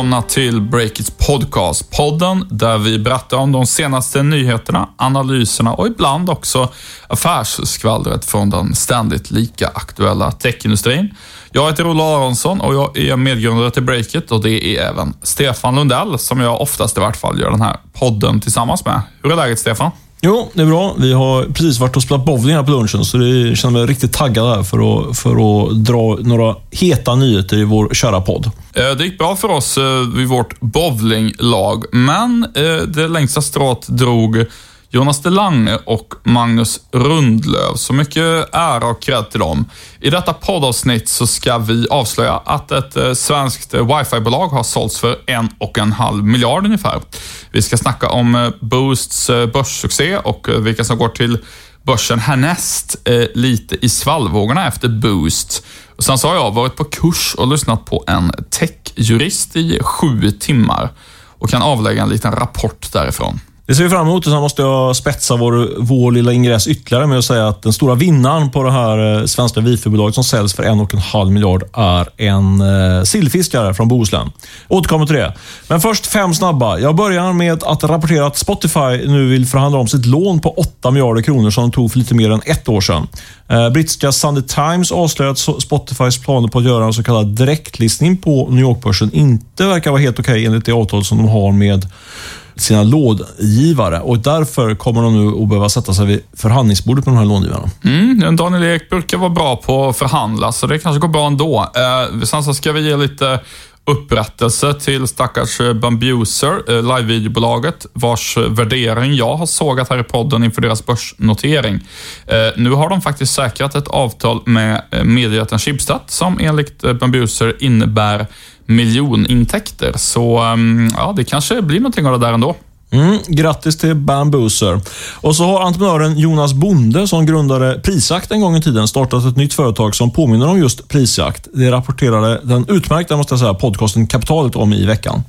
Välkomna till Breakits podcast. Podden där vi berättar om de senaste nyheterna, analyserna och ibland också affärsskvallret från den ständigt lika aktuella techindustrin. Jag heter Olle Aronsson och jag är medgrundare till Breakit och det är även Stefan Lundell som jag oftast i vart fall gör den här podden tillsammans med. Hur är läget Stefan? Jo, det är bra. Vi har precis varit och spelat bowling här på lunchen, så det känner mig riktigt taggad här för att, för att dra några heta nyheter i vår kära podd. Eh, det gick bra för oss eh, vid vårt bowlinglag, men eh, det längsta strået drog Jonas Delange och Magnus Rundlöv. Så mycket ära och cred till dem. I detta poddavsnitt så ska vi avslöja att ett eh, svenskt eh, wifi-bolag har sålts för en och en halv miljard ungefär. Vi ska snacka om eh, Boosts börssuccé och vilka som går till börsen härnäst lite i svallvågorna efter Boost. Och sen så har jag varit på kurs och lyssnat på en techjurist i sju timmar och kan avlägga en liten rapport därifrån. Det ser vi fram emot och sen måste jag spetsa vår, vår lilla ingress ytterligare med att säga att den stora vinnaren på det här eh, svenska wifi-bolaget som säljs för en och en halv miljard är en eh, sillfiskare från Bohuslän. Återkommer till det. Men först fem snabba. Jag börjar med att rapportera att Spotify nu vill förhandla om sitt lån på 8 miljarder kronor som de tog för lite mer än ett år sedan. Eh, brittiska Sunday Times avslöjar att Spotifys planer på att göra en så kallad direktlistning på New York-börsen inte verkar vara helt okej enligt det avtal som de har med sina långivare och därför kommer de nu att behöva sätta sig vid förhandlingsbordet med de här långivarna. Mm, Daniel Ek brukar vara bra på att förhandla, så det kanske går bra ändå. Eh, sen så ska vi ge lite upprättelse till stackars eh, Bambuser, eh, livevideobolaget, vars eh, värdering jag har sågat här i podden inför deras börsnotering. Nu har de faktiskt säkrat ett avtal med eh, mediejätten Schibsted som enligt Bambuser innebär miljonintäkter. Så ehm, ja, det kanske blir någonting av det där ändå. Mm, grattis till Bambooser. Och så har entreprenören Jonas Bonde, som grundade Prisjakt en gång i tiden, startat ett nytt företag som påminner om just prisjakt. Det rapporterade den utmärkta måste jag säga, podcasten Kapitalet om i veckan.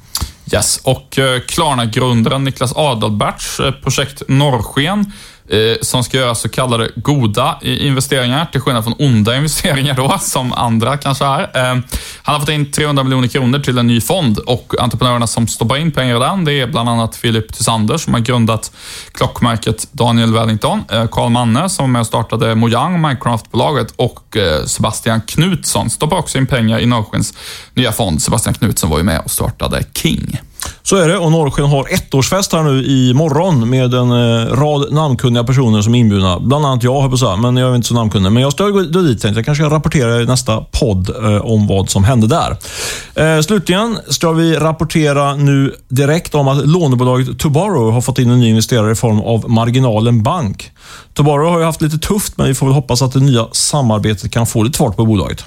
Yes, och eh, Klarna-grundaren Niklas Adalberts eh, projekt Norrsken Eh, som ska göra så kallade goda investeringar, till skillnad från onda investeringar då, som andra kanske är. Eh, han har fått in 300 miljoner kronor till en ny fond och entreprenörerna som stoppar in pengar i den, det är bland annat Filip Tysander som har grundat klockmärket Daniel Wellington, eh, Carl Manne som var med och startade Mojang, Minecraft-bolaget och Sebastian Knutsson stoppar också in pengar i Norrskens nya fond. Sebastian Knutsson var ju med och startade King. Så är det och Norrsken har ettårsfest här nu i morgon med en eh, rad namnkunniga personer som är inbjudna. Bland annat jag, höll på att säga, men jag är inte så namnkunnig. Men jag ska gå dit tänkte jag. kanske rapporterar rapportera i nästa podd eh, om vad som hände där. Eh, slutligen ska vi rapportera nu direkt om att lånebolaget Tobarrow har fått in en ny investerare i form av Marginalen Bank. Tobarrow har ju haft lite tufft, men vi får väl hoppas att det nya samarbetet kan få lite fart på bolaget.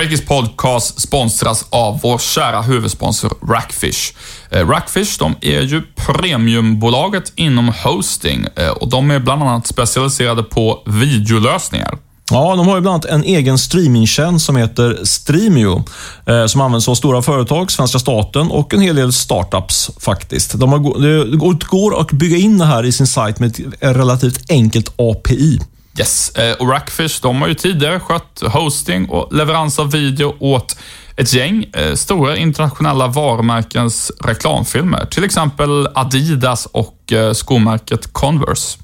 Breakers podcast sponsras av vår kära huvudsponsor Rackfish. Eh, Rackfish de är ju premiumbolaget inom hosting eh, och de är bland annat specialiserade på videolösningar. Ja, de har ju bland annat en egen streamingtjänst som heter Streamio, eh, som används av stora företag, svenska staten och en hel del startups faktiskt. De har, det går- går att bygga in det här i sin sajt med ett relativt enkelt API. Yes, eh, och Rackfish de har ju tidigare skött hosting och leverans av video åt ett gäng eh, stora internationella varumärkens reklamfilmer. Till exempel Adidas och eh, skomärket Converse.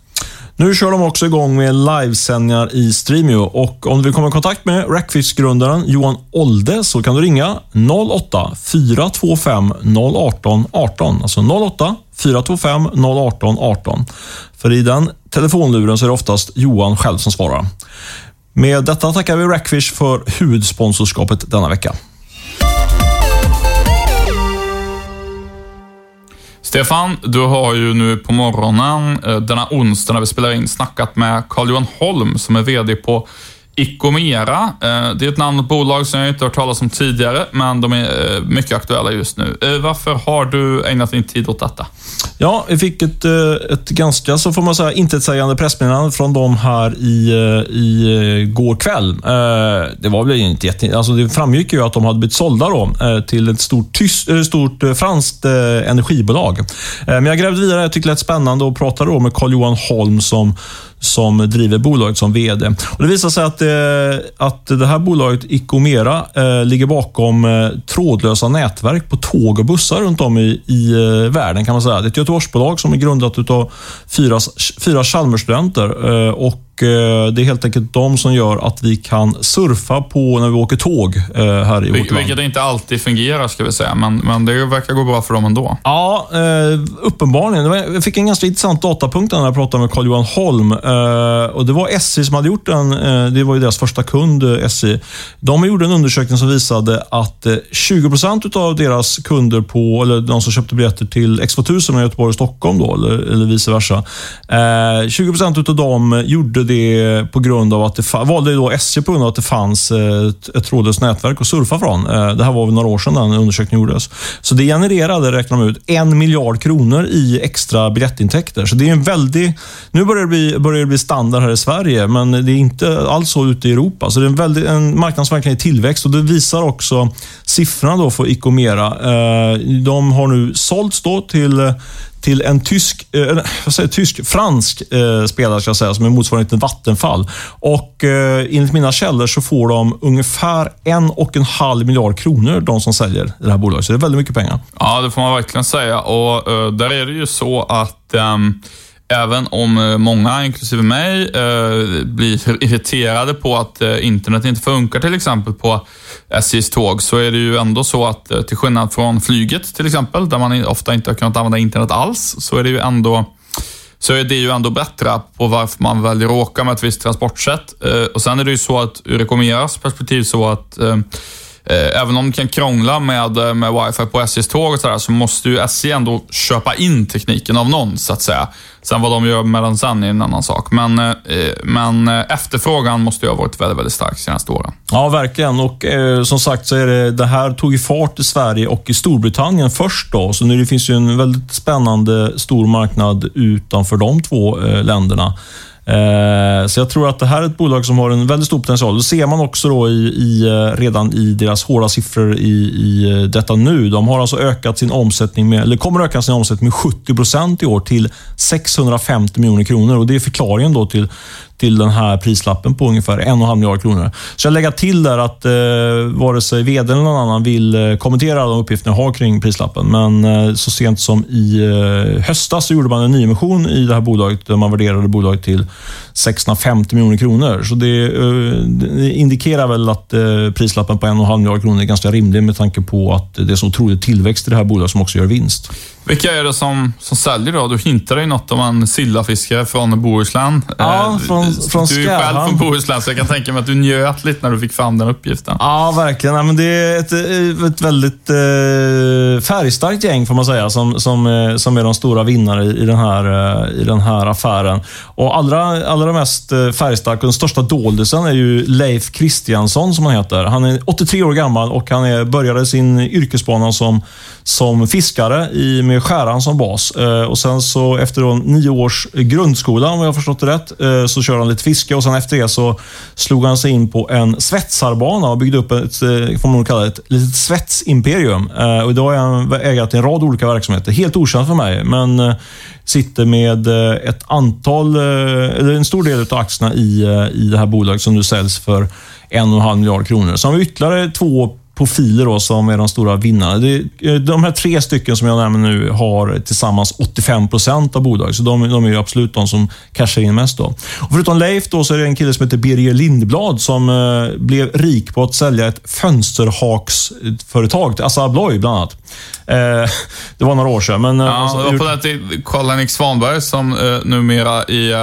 Nu kör de också igång med livesändningar i Streamio och om du vill komma i kontakt med Rackfish-grundaren Johan Olde så kan du ringa 08 425 018 18. Alltså 08 425 018 18. För i den telefonluren så är det oftast Johan själv som svarar. Med detta tackar vi Rackfish för huvudsponsorskapet denna vecka. Stefan, du har ju nu på morgonen, eh, denna onsdag när vi spelar in, snackat med Carl-Johan Holm som är VD på Icomera. Eh, det är ett namn och bolag som jag inte har hört talas om tidigare, men de är eh, mycket aktuella just nu. Eh, varför har du ägnat din tid åt detta? Ja, vi fick ett, ett ganska, så får man säga, intetsägande pressmeddelande från dem här i, i går kväll. Det var väl inte jätte... Alltså det framgick ju att de hade blivit sålda då, till ett stort, tyst, stort franskt energibolag. Men jag grävde vidare, jag tyckte det lät spännande och pratade då med Carl-Johan Holm som som driver bolaget som VD. Och det visar sig att, eh, att det här bolaget Icomera eh, ligger bakom eh, trådlösa nätverk på tåg och bussar runt om i, i eh, världen kan man säga. Det är ett Göteborgsbolag som är grundat av fyra, fyra Chalmersstudenter eh, och det är helt enkelt de som gör att vi kan surfa på när vi åker tåg eh, här i vårt land. Vilket inte alltid fungerar, ska vi säga, men, men det verkar gå bra för dem ändå. Ja, eh, uppenbarligen. Jag fick en ganska intressant datapunkt när jag pratade med Carl-Johan Holm. Och Det var SJ som hade gjort den. Det var ju deras första kund, SJ. De gjorde en undersökning som visade att 20 procent av deras kunder, på, eller de som köpte biljetter till X2000 mellan Göteborg och Stockholm, då, eller, eller vice versa. 20 procent av dem gjorde det på grund av att det valde då SJ på grund av att det fanns ett, ett trådlöst nätverk att surfa från. Eh, det här var några år sedan den undersökningen gjordes. Så det genererade, räknar de ut, en miljard kronor i extra biljettintäkter. Så det är en väldig... Nu börjar det, bli, börjar det bli standard här i Sverige, men det är inte alls så ute i Europa. Så det är en, väldig, en marknad som verkligen är i tillväxt och det visar också siffrorna då för Icomera. Eh, de har nu sålts då till till en tysk, eh, vad säger, tysk fransk eh, spelare ska jag säga, som är motsvarande till Vattenfall. Och eh, enligt mina källor så får de ungefär en och en halv miljard kronor, de som säljer det här bolaget. Så det är väldigt mycket pengar. Ja, det får man verkligen säga. Och eh, där är det ju så att ehm, Även om eh, många, inklusive mig, eh, blir irriterade på att eh, internet inte funkar till exempel på SJs tåg, så är det ju ändå så att till skillnad från flyget till exempel, där man ofta inte har kunnat använda internet alls, så är det ju ändå så är det ju ändå bättre på varför man väljer att åka med ett visst transportsätt. Och Sen är det ju så att ur Rekomeras perspektiv så att Eh, även om de kan krångla med, eh, med wifi på SJs tåg och sådär, så måste ju SJ ändå köpa in tekniken av någon, så att säga. Sen vad de gör med den sen är en annan sak. Men, eh, eh men efterfrågan måste ju ha varit väldigt, väldigt stark de senaste åren. Ja, verkligen. Och eh, som sagt, så är det, det här tog ju fart i Sverige och i Storbritannien först. Då, så nu det finns ju en väldigt spännande stor marknad utanför de två eh, länderna. Eh, så jag tror att det här är ett bolag som har en väldigt stor potential. Det ser man också då i, i, eh, redan i deras hårda siffror i, i eh, detta nu. De har alltså ökat sin omsättning med, eller kommer öka sin omsättning med 70 procent i år till 650 miljoner kronor. Och Det är förklaringen då till till den här prislappen på ungefär 1,5 miljard kronor. Så jag lägger till där att eh, vare sig vd eller någon annan vill eh, kommentera alla uppgifter jag har kring prislappen. Men eh, så sent som i eh, höstas så gjorde man en nyemission i det här bolaget där man värderade bolaget till 650 miljoner kronor. Så det, eh, det indikerar väl att eh, prislappen på 1,5 miljard kronor är ganska rimlig med tanke på att det är så otrolig tillväxt i det här bolaget som också gör vinst. Vilka är det som, som säljer då? Du hintade ju något om en sillafiskare från Bohuslän. Ja, eh, från, från Du är ju själv från Bohuslän, så jag kan tänka mig att du njöt lite när du fick fram den uppgiften. Ja, verkligen. Ja, men det är ett, ett väldigt eh, färgstarkt gäng, får man säga, som, som, eh, som är de stora vinnare i den här, i den här affären. Och allra, allra mest färgstark och den största doldisen är ju Leif Kristiansson, som han heter. Han är 83 år gammal och han är, började sin yrkesbana som, som fiskare i, med Eh, skäran som bas. Eh, och sen så efter då nio års grundskola, om jag har förstått det rätt, eh, så körde han lite fiske och sen efter det så slog han sig in på en svetsarbana och byggde upp ett, får man kalla det, ett litet svetsimperium. Och idag är han ägare till en rad olika verksamheter. Helt okänt för mig, men sitter med ett antal, eller en stor del av aktierna i, i det här bolaget som nu säljs för en och en halv miljard kronor. Så har vi ytterligare två profiler då, som är de stora vinnarna. De här tre stycken som jag nämner nu har tillsammans 85 procent av bolaget, så de, de, är absolut de som cashar in mest. Då. Och förutom Leif då, så är det en kille som heter Birger Lindblad som eh, blev rik på att sälja ett fönsterhaksföretag till Assa Abloy bland annat. Eh, det var några år sedan. Men, eh, ja, alltså, det var på den tiden Karl-Henrik Svanberg som eh, numera i, eh,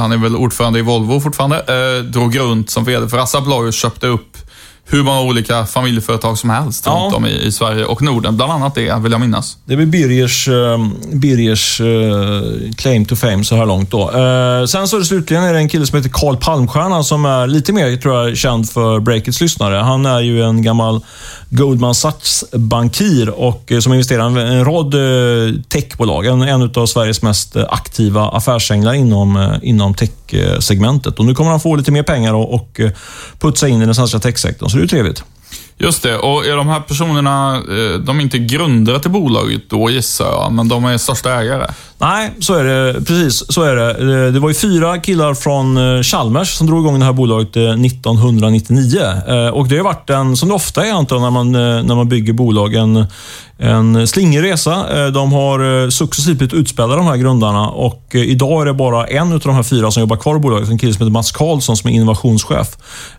han är väl ordförande i Volvo fortfarande, eh, drog runt som VD för Assa Abloy och köpte upp hur många olika familjeföretag som helst ja. runt om i, i, Sverige och Norden. Bland annat det, vill jag minnas. Det blir Birgers, uh, Birgers uh, claim to fame så här långt. Då. Uh, sen så är det slutligen är det en kille som heter Karl Palmstierna som är lite mer tror jag, känd för Breakits lyssnare. Han är ju en gammal Goldman Sachs-bankir och som investerar i en rad techbolag. En, en av Sveriges mest aktiva affärsänglar inom, inom tech-segmentet. Och nu kommer han få lite mer pengar och, och putsa in i den svenska techsektorn det är ju trevligt. Just det, och är de här personerna, eh, de är inte grundare till bolaget då gissar jag, men de är största ägare? Nej, så är det. Precis, så är det. Eh, det var ju fyra killar från eh, Chalmers som drog igång det här bolaget 1999. Och det har varit en, som det ofta är antar när man, när man bygger bolag, en, en slingrig resa. Eh, de har eh, successivt blivit utspelade, de här grundarna. Och eh, idag är det bara en av de här fyra som jobbar kvar i bolaget. En kille som heter Mats Karlsson som är innovationschef.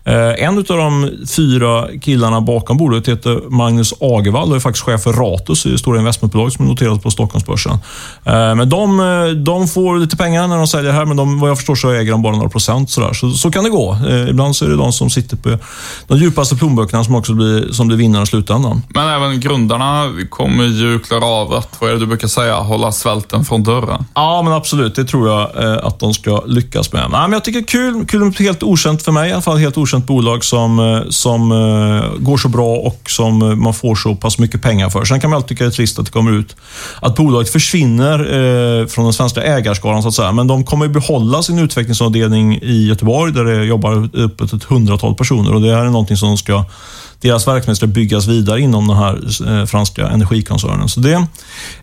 En av de fyra killarna bakom bolaget heter Magnus Agevall och är faktiskt chef för Ratus, det stora investmentbolag som är noterat på Stockholmsbörsen. Men de, de får lite pengar när de säljer här, men de, vad jag förstår så äger de bara några procent. Sådär. Så, så kan det gå. Ibland så är det de som sitter på de djupaste plånböckerna som också blir, som blir vinnare i slutändan. Men även grundarna kommer ju klara av att, vad är det du brukar säga, hålla svälten från dörren. Ja, men absolut. Det tror jag eh, att de ska lyckas med. Nej, men jag tycker det är kul. Kul med ett helt okänt, för mig i alla fall, helt okänt bolag som, eh, som eh, går så bra och som eh, man får så pass mycket pengar för. Sen kan man alltid tycka det är trist att det kommer ut att bolaget försvinner eh, från den svenska ägarskaran, så att säga. Men de kommer ju behålla sin utvecklingsavdelning i Göteborg, där det jobbar uppåt ett hundratal personer. Och Det här är någonting som de ska deras verksamhet ska byggas vidare inom den här eh, franska energikoncernen. Så det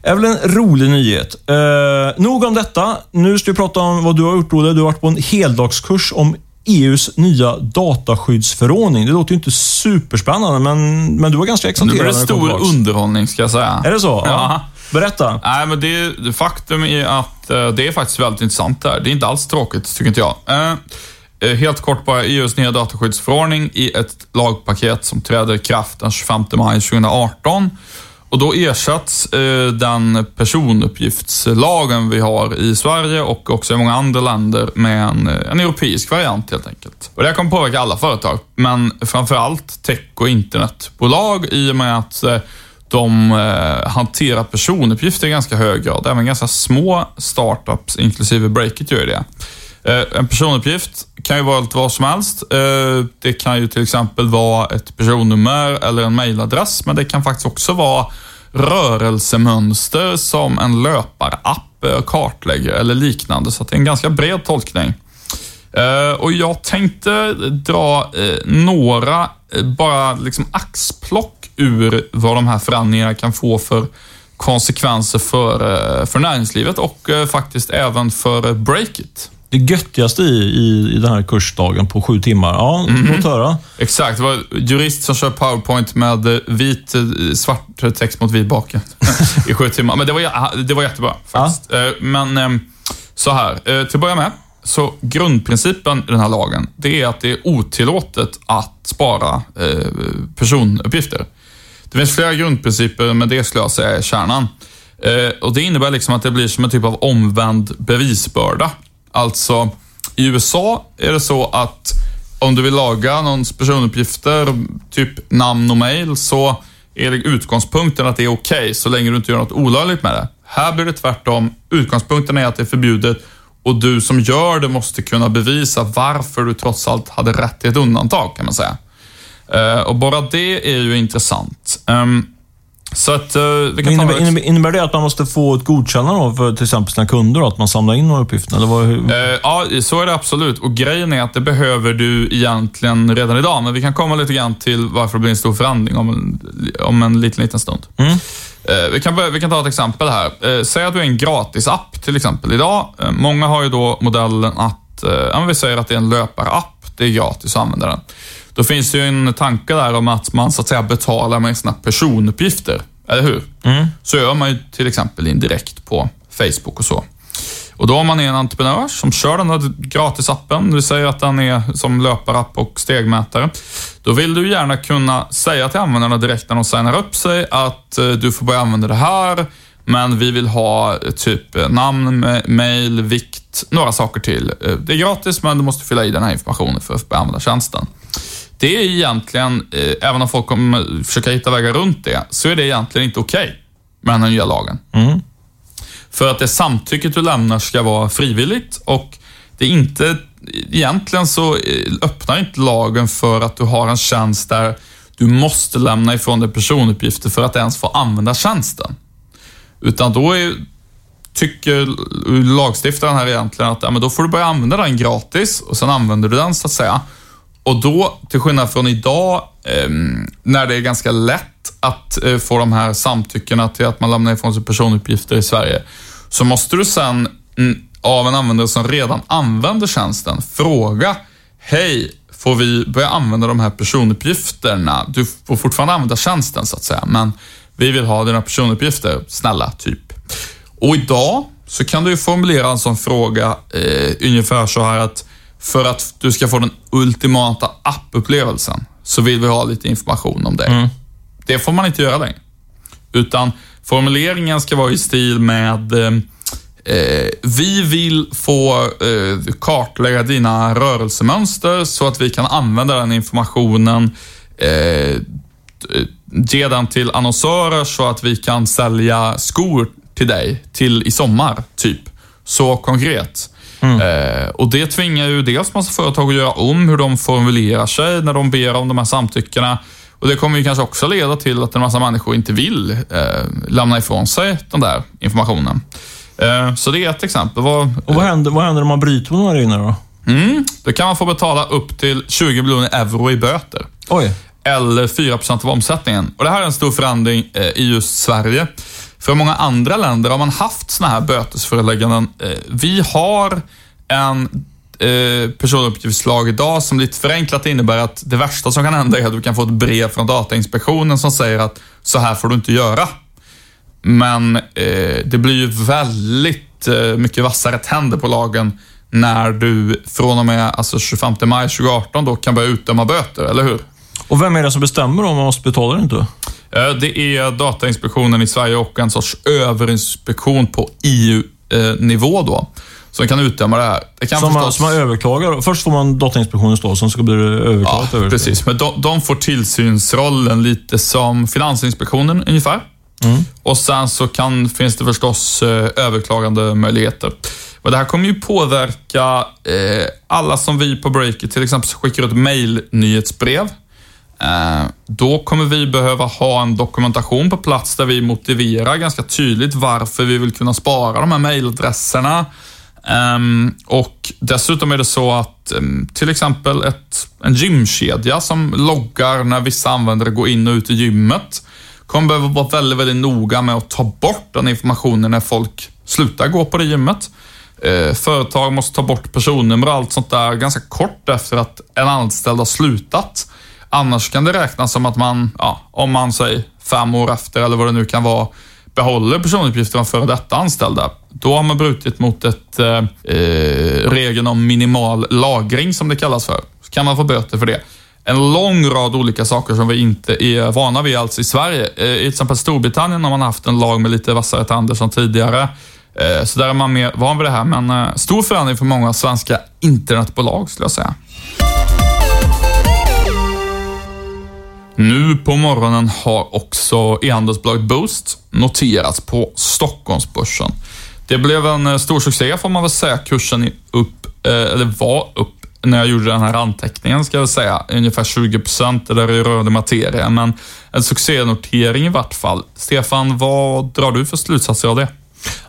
är väl en rolig nyhet. Eh, nog om detta. Nu ska vi prata om vad du har gjort, Olle. Du har varit på en heldagskurs om EUs nya dataskyddsförordning. Det låter ju inte superspännande, men, men du var ganska exalterad. Nu blir det stor underhållning, ska jag säga. Är det så? Ja. ja. Berätta. Nej, men det, faktum är att eh, det är faktiskt väldigt intressant där. Det är inte alls tråkigt, tycker inte jag. Eh, helt kort bara, EUs nya dataskyddsförordning i ett lagpaket som träder i kraft den 25 maj 2018. Och då ersätts eh, den personuppgiftslagen vi har i Sverige och också i många andra länder med en, eh, en europeisk variant helt enkelt. Och det här kommer påverka alla företag, men framförallt tech och internetbolag i och med att eh, de eh, hanterar personuppgifter i ganska hög grad. Även ganska små startups, inklusive Breakit, gör det. Eh, en personuppgift kan ju vara lite vad som helst. Eh, det kan ju till exempel vara ett personnummer eller en mejladress, men det kan faktiskt också vara rörelsemönster som en löparapp eh, kartlägger eller liknande, så det är en ganska bred tolkning. Och jag tänkte dra några, bara liksom axplock ur vad de här förändringarna kan få för konsekvenser för, för näringslivet och faktiskt även för Breakit det göttigaste i, i, i den här kursdagen på sju timmar. Ja, mm. låt höra. Exakt. Det var jurist som kör powerpoint med eh, vit, eh, svart text mot vit bake i sju timmar. Men det var, det var jättebra faktiskt. Ja. Eh, men så här, till att börja med. Så grundprincipen i den här lagen, det är att det är otillåtet att spara personuppgifter. Det finns flera grundprinciper, men det skulle jag säga är kärnan. Och Det innebär liksom att det blir som en typ av omvänd bevisbörda. Alltså, i USA är det så att om du vill laga någons personuppgifter, typ namn och mail, så är det utgångspunkten att det är okej okay, så länge du inte gör något olagligt med det. Här blir det tvärtom. Utgångspunkten är att det är förbjudet och du som gör det måste kunna bevisa varför du trots allt hade rätt till ett undantag, kan man säga. Eh, och bara det är ju intressant. Ehm, så att, uh, vi kan innebär, ta innebär, innebär det att man måste få ett godkännande för till exempel sina kunder, då, att man samlar in några uppgifter? Eller vad, uh, ja, så är det absolut. Och Grejen är att det behöver du egentligen redan idag, men vi kan komma lite grann till varför det blir en stor förändring om en, om en liten, liten stund. Mm. Uh, vi, kan börja, vi kan ta ett exempel här. säg att du är en gratisapp till exempel idag. många har ju då modellen att, uh, vi säger att det är en löparapp. Det är gratis att använda den. Då finns det ju en tanke där om att man så att säga betalar med sina personuppgifter. Eller hur? Mm. Så gör man ju till exempel indirekt på Facebook och så. Och då har man en entreprenör som kör den här gratisappen, vi säger att den är som löparapp och stegmätare. Då vill du gärna kunna säga till användarna direkt när de signar upp sig att eh, du får börja använda det här, men vi vill ha eh, typ eh, namn, mail, vikt, några saker till. Det är gratis, men du måste fylla i den här informationen för att börja använda tjänsten. Det är egentligen, eh, även om folk kommer försöka hitta vägar runt det, så är det egentligen inte okej okay med den nya lagen. Mm. För att det samtycket du lämnar ska vara frivilligt och det är inte, egentligen så eh, öppnar inte lagen för att du har en tjänst där du måste lämna ifrån dig personuppgifter för att ens få använda tjänsten. Utan då är, tycker lagstiftaren här egentligen att ja, men då får du börja använda den gratis och sen använder du den så att säga. Och då, till skillnad från idag, eh, när det är ganska lätt att eh, få de här samtyckena till att man lämnar ifrån sig personuppgifter i Sverige, så måste du sen mm, av en användare som redan använder tjänsten fråga, hej, får vi börja använda de här personuppgifterna? Du får fortfarande använda tjänsten så att säga, men vi vill ha dina personuppgifter, snälla, typ. Och idag så kan du formulera en sån fråga eh, ungefär så här att för att du ska få den ultimata appupplevelsen så vill vi ha lite information om dig. Mm. Det får man inte göra längre. Utan formuleringen ska vara i stil med eh, eh, vi vill få eh, kartlägga dina rörelsemönster så att vi kan använda den informationen, eh, ge den till annonsörer så att vi kan sälja skor till dig till i sommar, typ. Så konkret. Mm. Eh, och Det tvingar ju dels massa företag att göra om hur de formulerar sig när de ber om de här samtyckena. Och Det kommer ju kanske också leda till att en massa människor inte vill eh, lämna ifrån sig den där informationen. Eh, så det är ett exempel. Vad, och vad händer, vad händer om man bryter mot de här reglerna då? Mm, då kan man få betala upp till 20 miljoner euro i böter. Oj. Eller 4 procent av omsättningen. Och Det här är en stor förändring eh, i just Sverige. För många andra länder har man haft såna här bötesförelägganden. Eh, vi har en eh, personuppgiftslag idag som lite förenklat innebär att det värsta som kan hända är att du kan få ett brev från Datainspektionen som säger att så här får du inte göra. Men eh, det blir ju väldigt eh, mycket vassare tänder på lagen när du från och med alltså 25 maj 2018 då kan börja utdöma böter, eller hur? Och vem är det som bestämmer om man måste betala eller inte? Det är Datainspektionen i Sverige och en sorts överinspektion på EU-nivå då som kan utdöma det här. Det kan som, förstås... man, som man överklagar? Först får man Datainspektionens då, sen ska bli överklagat? Ja, precis. Men de, de, får tillsynsrollen lite som Finansinspektionen ungefär. Mm. Och sen så kan, finns det förstås eh, överklagande möjligheter. Och det här kommer ju påverka eh, alla som vi på Breaker till exempel skickar ut mejl-nyhetsbrev Eh, Eh, då kommer vi behöva ha en dokumentation på plats där vi motiverar ganska tydligt varför vi vill kunna spara de här mejladresserna. Ehm, och dessutom är det så att ehm, till exempel ett, en gymkedja som loggar när vissa användare går in och ut i gymmet kommer behöva vara väldigt, väldigt noga med att ta bort den informationen när folk slutar gå på det gymmet. Eh, företag måste ta bort personnummer och allt sånt där ganska kort efter att en anställd har slutat. Annars kan det räknas som att man, ja, om man säger fem år efter eller vad det nu kan vara, behåller personuppgifter om före detta anställda. Då har man brutit mot ett eh, eh, regeln om minimal lagring som det kallas för. Så kan man få böter för det. En lång rad olika saker som vi inte är vana vid alls i Sverige. Eh, I till exempel Storbritannien har man haft en lag med lite vassare tänder som tidigare. Eh, så där är man mer van vid det här, men eh, stor förändring för många svenska internetbolag skulle jag säga. Nu på morgonen har också e-handelsbolaget Boost noterats på Stockholmsbörsen. Det blev en eh, stor succé får man väl säga. Kursen upp, eh, eller var upp när jag gjorde den här anteckningen, ska jag säga. Ungefär 20 procent, eller i rörlig materia, men en succénotering i vart fall. Stefan, vad drar du för slutsatser av det?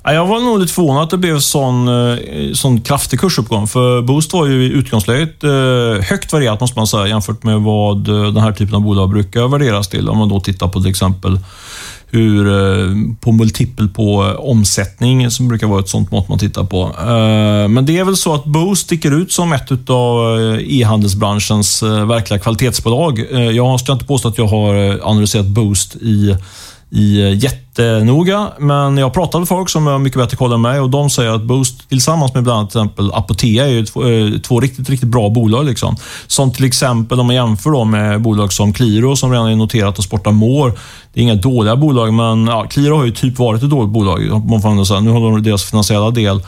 Jag var nog lite förvånad att det blev sån, eh, sån kraftig kursuppgång. För Boost var ju i utgångsläget eh, högt värderat, måste man säga, jämfört med vad eh, den här typen av bolag brukar värderas till. Om man då tittar på till exempel hur, på multipel på omsättning, som brukar vara ett sånt mått man tittar på. Men det är väl så att Boost sticker ut som ett av e-handelsbranschens verkliga kvalitetsbolag. Jag ska inte påstå att jag har analyserat Boost i i eh, jättenoga, men jag pratar med folk som har mycket bättre koll än mig och de säger att Boost tillsammans med bland annat till exempel Apotea är två, eh, två riktigt, riktigt bra bolag. Liksom. Som till exempel om man jämför då med bolag som Qliro som redan är noterat och Sporta More. Det är inga dåliga bolag, men ja, Qliro har ju typ varit ett dåligt bolag. Man får säga. Nu har deras finansiella del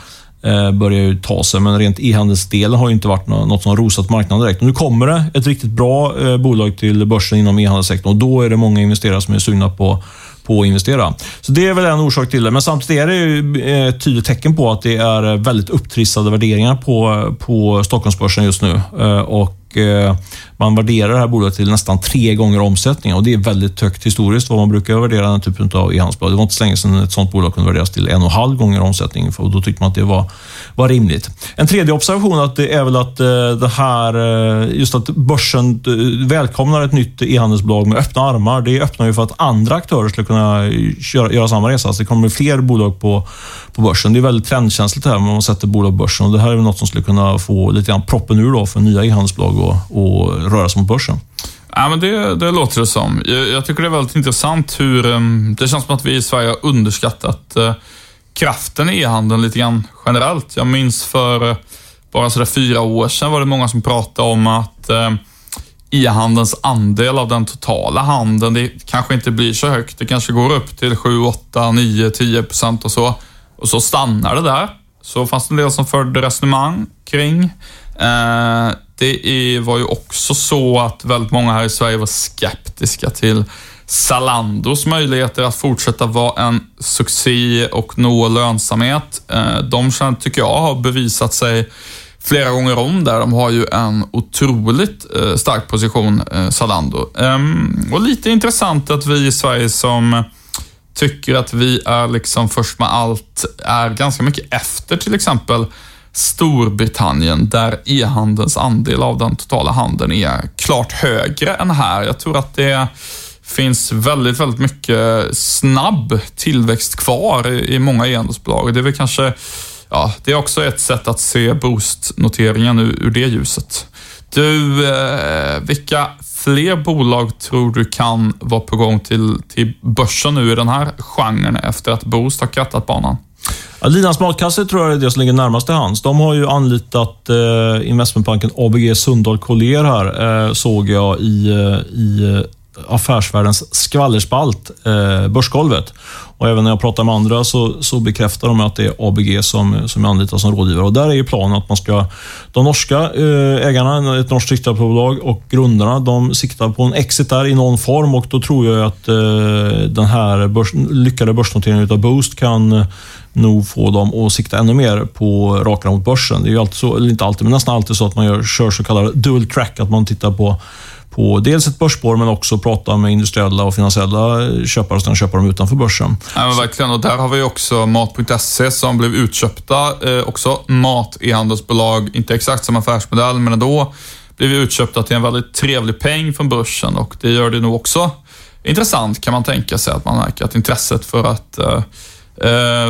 eh, börjar ju ta sig, men rent e-handelsdelen har ju inte varit något som rosat marknaden direkt. nu kommer det ett riktigt bra eh, bolag till börsen inom e-handelssektorn och då är det många investerare som är sugna på på att investera. Så Det är väl en orsak till det. Men samtidigt är det ju eh, ett tydligt tecken på att det är eh, väldigt upptrissade värderingar på, på Stockholmsbörsen just nu. Eh, och man värderar det här bolaget till nästan tre gånger omsättningen och det är väldigt högt historiskt vad man brukar värdera den typen av e-handelsbolag. Det var inte så länge sedan ett sånt bolag kunde värderas till en och en halv gånger omsättningen och då tyckte man att det var, var rimligt. En tredje observation att det är väl att eh, det här, eh, just att börsen eh, välkomnar ett nytt e-handelsbolag med öppna armar. Det öppnar ju för att andra aktörer skulle kunna göra, göra samma resa. Så det kommer fler bolag på, på börsen. Det är väldigt trendkänsligt här när man sätter bolag på börsen och det här är väl något som skulle kunna få lite grann proppen ur då för nya e-handelsbolag och röra sig mot börsen. Ja, men det, det låter det som. Jag, jag, tycker det är väldigt intressant hur ehm, det känns som att vi i Sverige har underskattat eh, kraften i e-handeln lite grann generellt. Jag minns för eh, bara sådär fyra år sedan var det många som pratade om att eh, e-handelns andel av den totala handeln, det kanske inte blir så högt. Det kanske går upp till 7, 8, 9, 10 procent och så. Och så stannar det där. Så fanns det en del som förde resonemang kring. Eh, det var ju också så att väldigt många här i Sverige var skeptiska till Zalandos möjligheter att fortsätta vara en succé och nå lönsamhet. Eh, de tycker jag har bevisat sig flera gånger om där. De har ju en otroligt eh, stark position, eh, Zalando. Ehm, och lite intressant att vi i Sverige som tycker att vi är liksom först med allt, är ganska mycket efter till exempel Storbritannien där e-handelns andel av den totala handeln är klart högre än här. Jag tror att det finns väldigt, väldigt mycket snabb tillväxt kvar i, många e-handelsbolag. Det är väl kanske, ja, det är också ett sätt att se Boost-noteringen ur, ur det ljuset. Du, eh, vilka fler bolag tror du kan vara på gång till, till börsen nu i den här genren efter att Boost har krattat banan? Ja, Linas matkasse tror jag är det som ligger närmast till hands. De har ju anlitat eh, investmentbanken ABG Sundal Collier här, eh, såg jag i, eh, i eh, Affärsvärldens skvallerspalt, eh, Börsgolvet. Och även när jag pratar med andra så, så bekräftar de att det är ABG som, som anlitas som rådgivare. Och där är ju planen att man ska, de norska eh, ägarna, ett norskt riskkapitalbolag och grundarna, de siktar på en exit där i någon form och då tror jag att eh, den här börs, lyckade börsnoteringen av Boost kan eh, nog få dem att sikta ännu mer på raka mot börsen. Det är ju alltid så, eller inte alltid, men nästan alltid så att man gör, kör så kallad dual track, att man tittar på på dels ett börsspår men också prata med industriella och finansiella köpare och sen köpa dem utanför börsen. Ja, men verkligen, och där har vi också Mat.se som blev utköpta. Eh, också mat e-handelsbolag, inte exakt som affärsmodell, men ändå blev utköpta till en väldigt trevlig peng från börsen och det gör det nog också intressant kan man tänka sig att man märker att intresset för att eh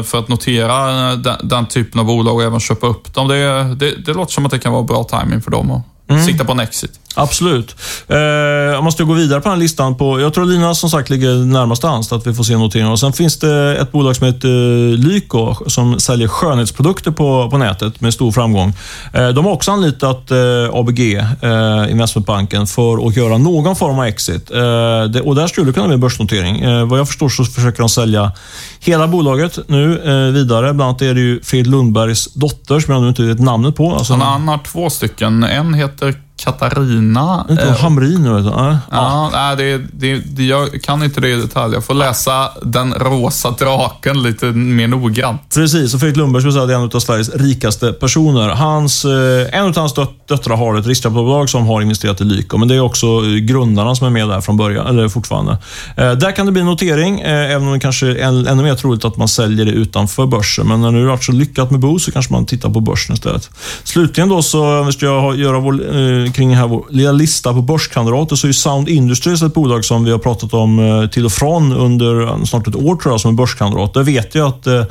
för att notera den, den, typen av bolag och även köpa upp dem. Det, det, det låter som att det kan vara bra timing för dem att mm. sikta på en exit. Absolut. Eh, jag måste gå vidare på den här listan. På, jag tror Lina som sagt ligger närmast hands att vi får se noteringar. Och sen finns det ett bolag som heter Lyko som säljer skönhetsprodukter på, på nätet med stor framgång. Eh, de har också anlitat eh, ABG, eh, investmentbanken, för att göra någon form av exit. Eh, det, och där skulle det kunna bli en börsnotering. Eh, vad jag förstår så försöker de sälja hela bolaget nu eh, vidare. Bland annat är det ju Fredrik Lundbergs dotter, som jag nu inte vet namnet på. Alltså, han har två stycken. En heter Katarina. Inte eh, Hamrin nu? Ja, ja. Nej, det, det, det, jag kan inte det i detalj. Jag får läsa Den rosa draken lite mer noggrant. Precis, och Fredrik Lundberg skulle säga är en av Sveriges rikaste personer. Hans, eh, en av hans döttrar har ett riskkapitalbolag som har investerat i Lyko, men det är också grundarna som är med där från början, eller fortfarande. Eh, där kan det bli notering, eh, även om det kanske är ännu mer troligt att man säljer det utanför börsen. Men när det varit så lyckat med Bo så kanske man tittar på börsen istället. Slutligen då så ska jag göra vår kring den här vår lilla lista på börskandidater så är Sound Industries ett bolag som vi har pratat om eh, till och från under eh, snart ett år tror jag som en börskandidat. Där vet jag att eh,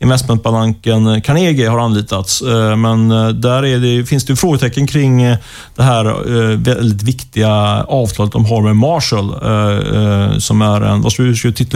investmentbanken Carnegie har anlitats. Men där det, finns det frågetecken kring det här väldigt viktiga avtalet de har med Marshall. Som är en, vad ska vi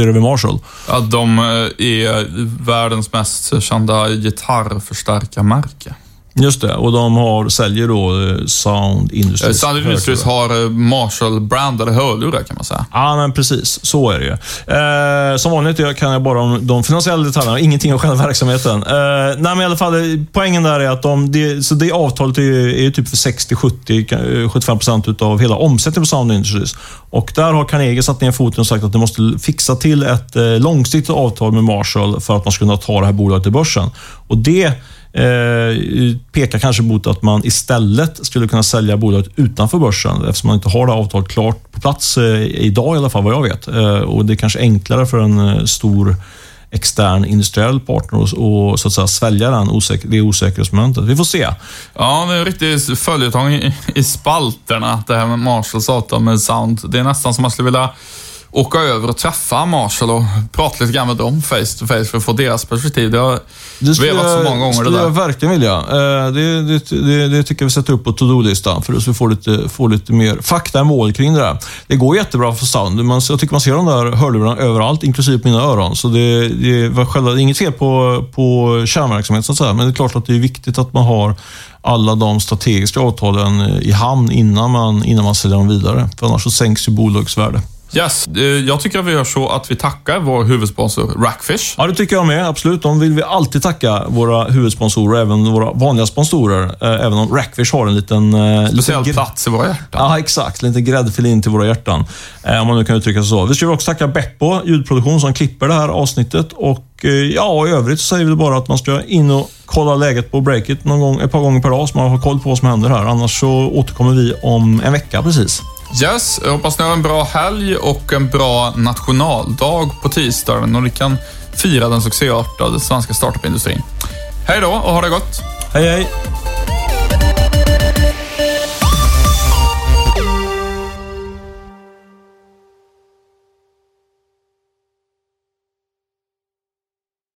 över Marshall? Ja, de är världens mest kända gitarrförstärkarmärke. Just det, och de har, säljer då eh, Sound Industries. Sound Industries har eh, Marshall-brandade hörlurar kan man säga. Ja, men precis. Så är det ju. Eh, som vanligt kan jag bara om de finansiella detaljerna, ingenting om själva verksamheten. Eh, nej, men i alla fall, poängen där är att de, det, så det avtalet är, är typ för 60-70, 75 procent av hela omsättningen på Sound Industries. Och där har Carnegie satt ner foten och sagt att de måste fixa till ett eh, långsiktigt avtal med Marshall för att man ska kunna ta det här bolaget till börsen. Och det eh, pekar kanske mot att man istället skulle kunna sälja bolaget utanför börsen eftersom man inte har det avtalet klart på plats eh, idag i alla fall vad jag vet. Eh, och Det är kanske enklare för en eh, stor extern industriell partner och, och så att säga svälja den osäker, det osäkerhetsmomentet. Vi får se. Ja, det är en riktig följetong i, i spalterna, det här med Marshalls avtal med Sound. Det är nästan som man skulle vilja åka över och träffa Marshall och prata lite grann med dem face to face för att få deras perspektiv. Det har Det skulle vevat så många gånger det skulle där. jag verkligen vilja. Eh, Det, det, det, det tycker jag vi sätter upp på to-do-listan för att vi får lite, får lite mer fakta i mål kring det där. Det går jättebra för sound. Man, jag tycker man ser de där hörlurarna överallt, inklusive på mina öron. Så det, det, var själva, det är inget fel på, på kärnverksamhet, så att säga. men det är klart att det är viktigt att man har alla de strategiska avtalen i hamn innan man, innan man säljer dem vidare. För annars så sänks ju bolagets värde. Yes, eh, jag tycker att vi gör så att vi tackar vår huvudsponsor Rackfish. Ja, det tycker jag med. Absolut. De vill vi alltid tacka våra huvudsponsorer, även våra vanliga sponsorer. Eh, Även om Rackfish har en liten... eh, Speciell liten plats i våra hjärtan. Ja, exakt. Lite gräddfil in till våra hjärtan. Om man nu kan uttrycka sig så. Vi ska också tacka Beppo ljudproduktion som klipper det här avsnittet. Och ja, i övrigt så säger vi bara att man ska in och kolla läget på breaket någon gång, ett par gånger per dag så man har koll på vad som händer här. Annars så återkommer vi om en vecka precis. Yes, jag hoppas ni har en bra helg och en bra nationaldag på tisdagen och ni kan fira den succéartade svenska startup-industrin. Hej då och ha det gott! Hej, hej!